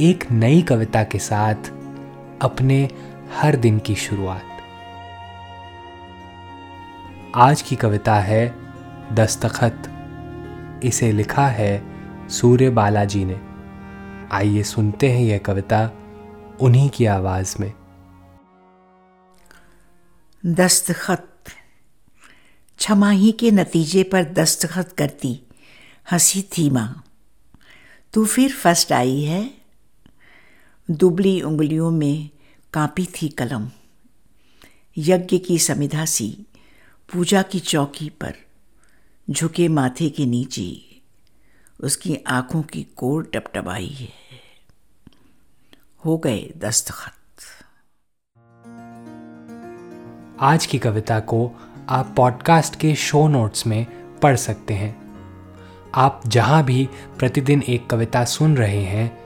एक नई कविता के साथ अपने हर दिन की शुरुआत। आज की कविता है दस्तखत। इसे लिखा है सूर्य बालाजी ने। आइए सुनते हैं यह कविता उन्हीं की आवाज़ में। दस्तखत। छमाही के नतीजे पर दस्तखत करती। हँसी थी माँ। तू फिर फ़र्स्ट आई है? दुबली उंगलियों में कांपी थी कलम। यज्ञ की समिधा सी, पूजा की चौकी पर झुके माथे के नीचे उसकी आँखों की कोर टपटबाई है। हो गए दस्तखत। आज की कविता को आप पॉडकास्ट के शो नोट्स में पढ़ सकते हैं। आप जहाँ भी प्रतिदिन एक कविता सुन रहे हैं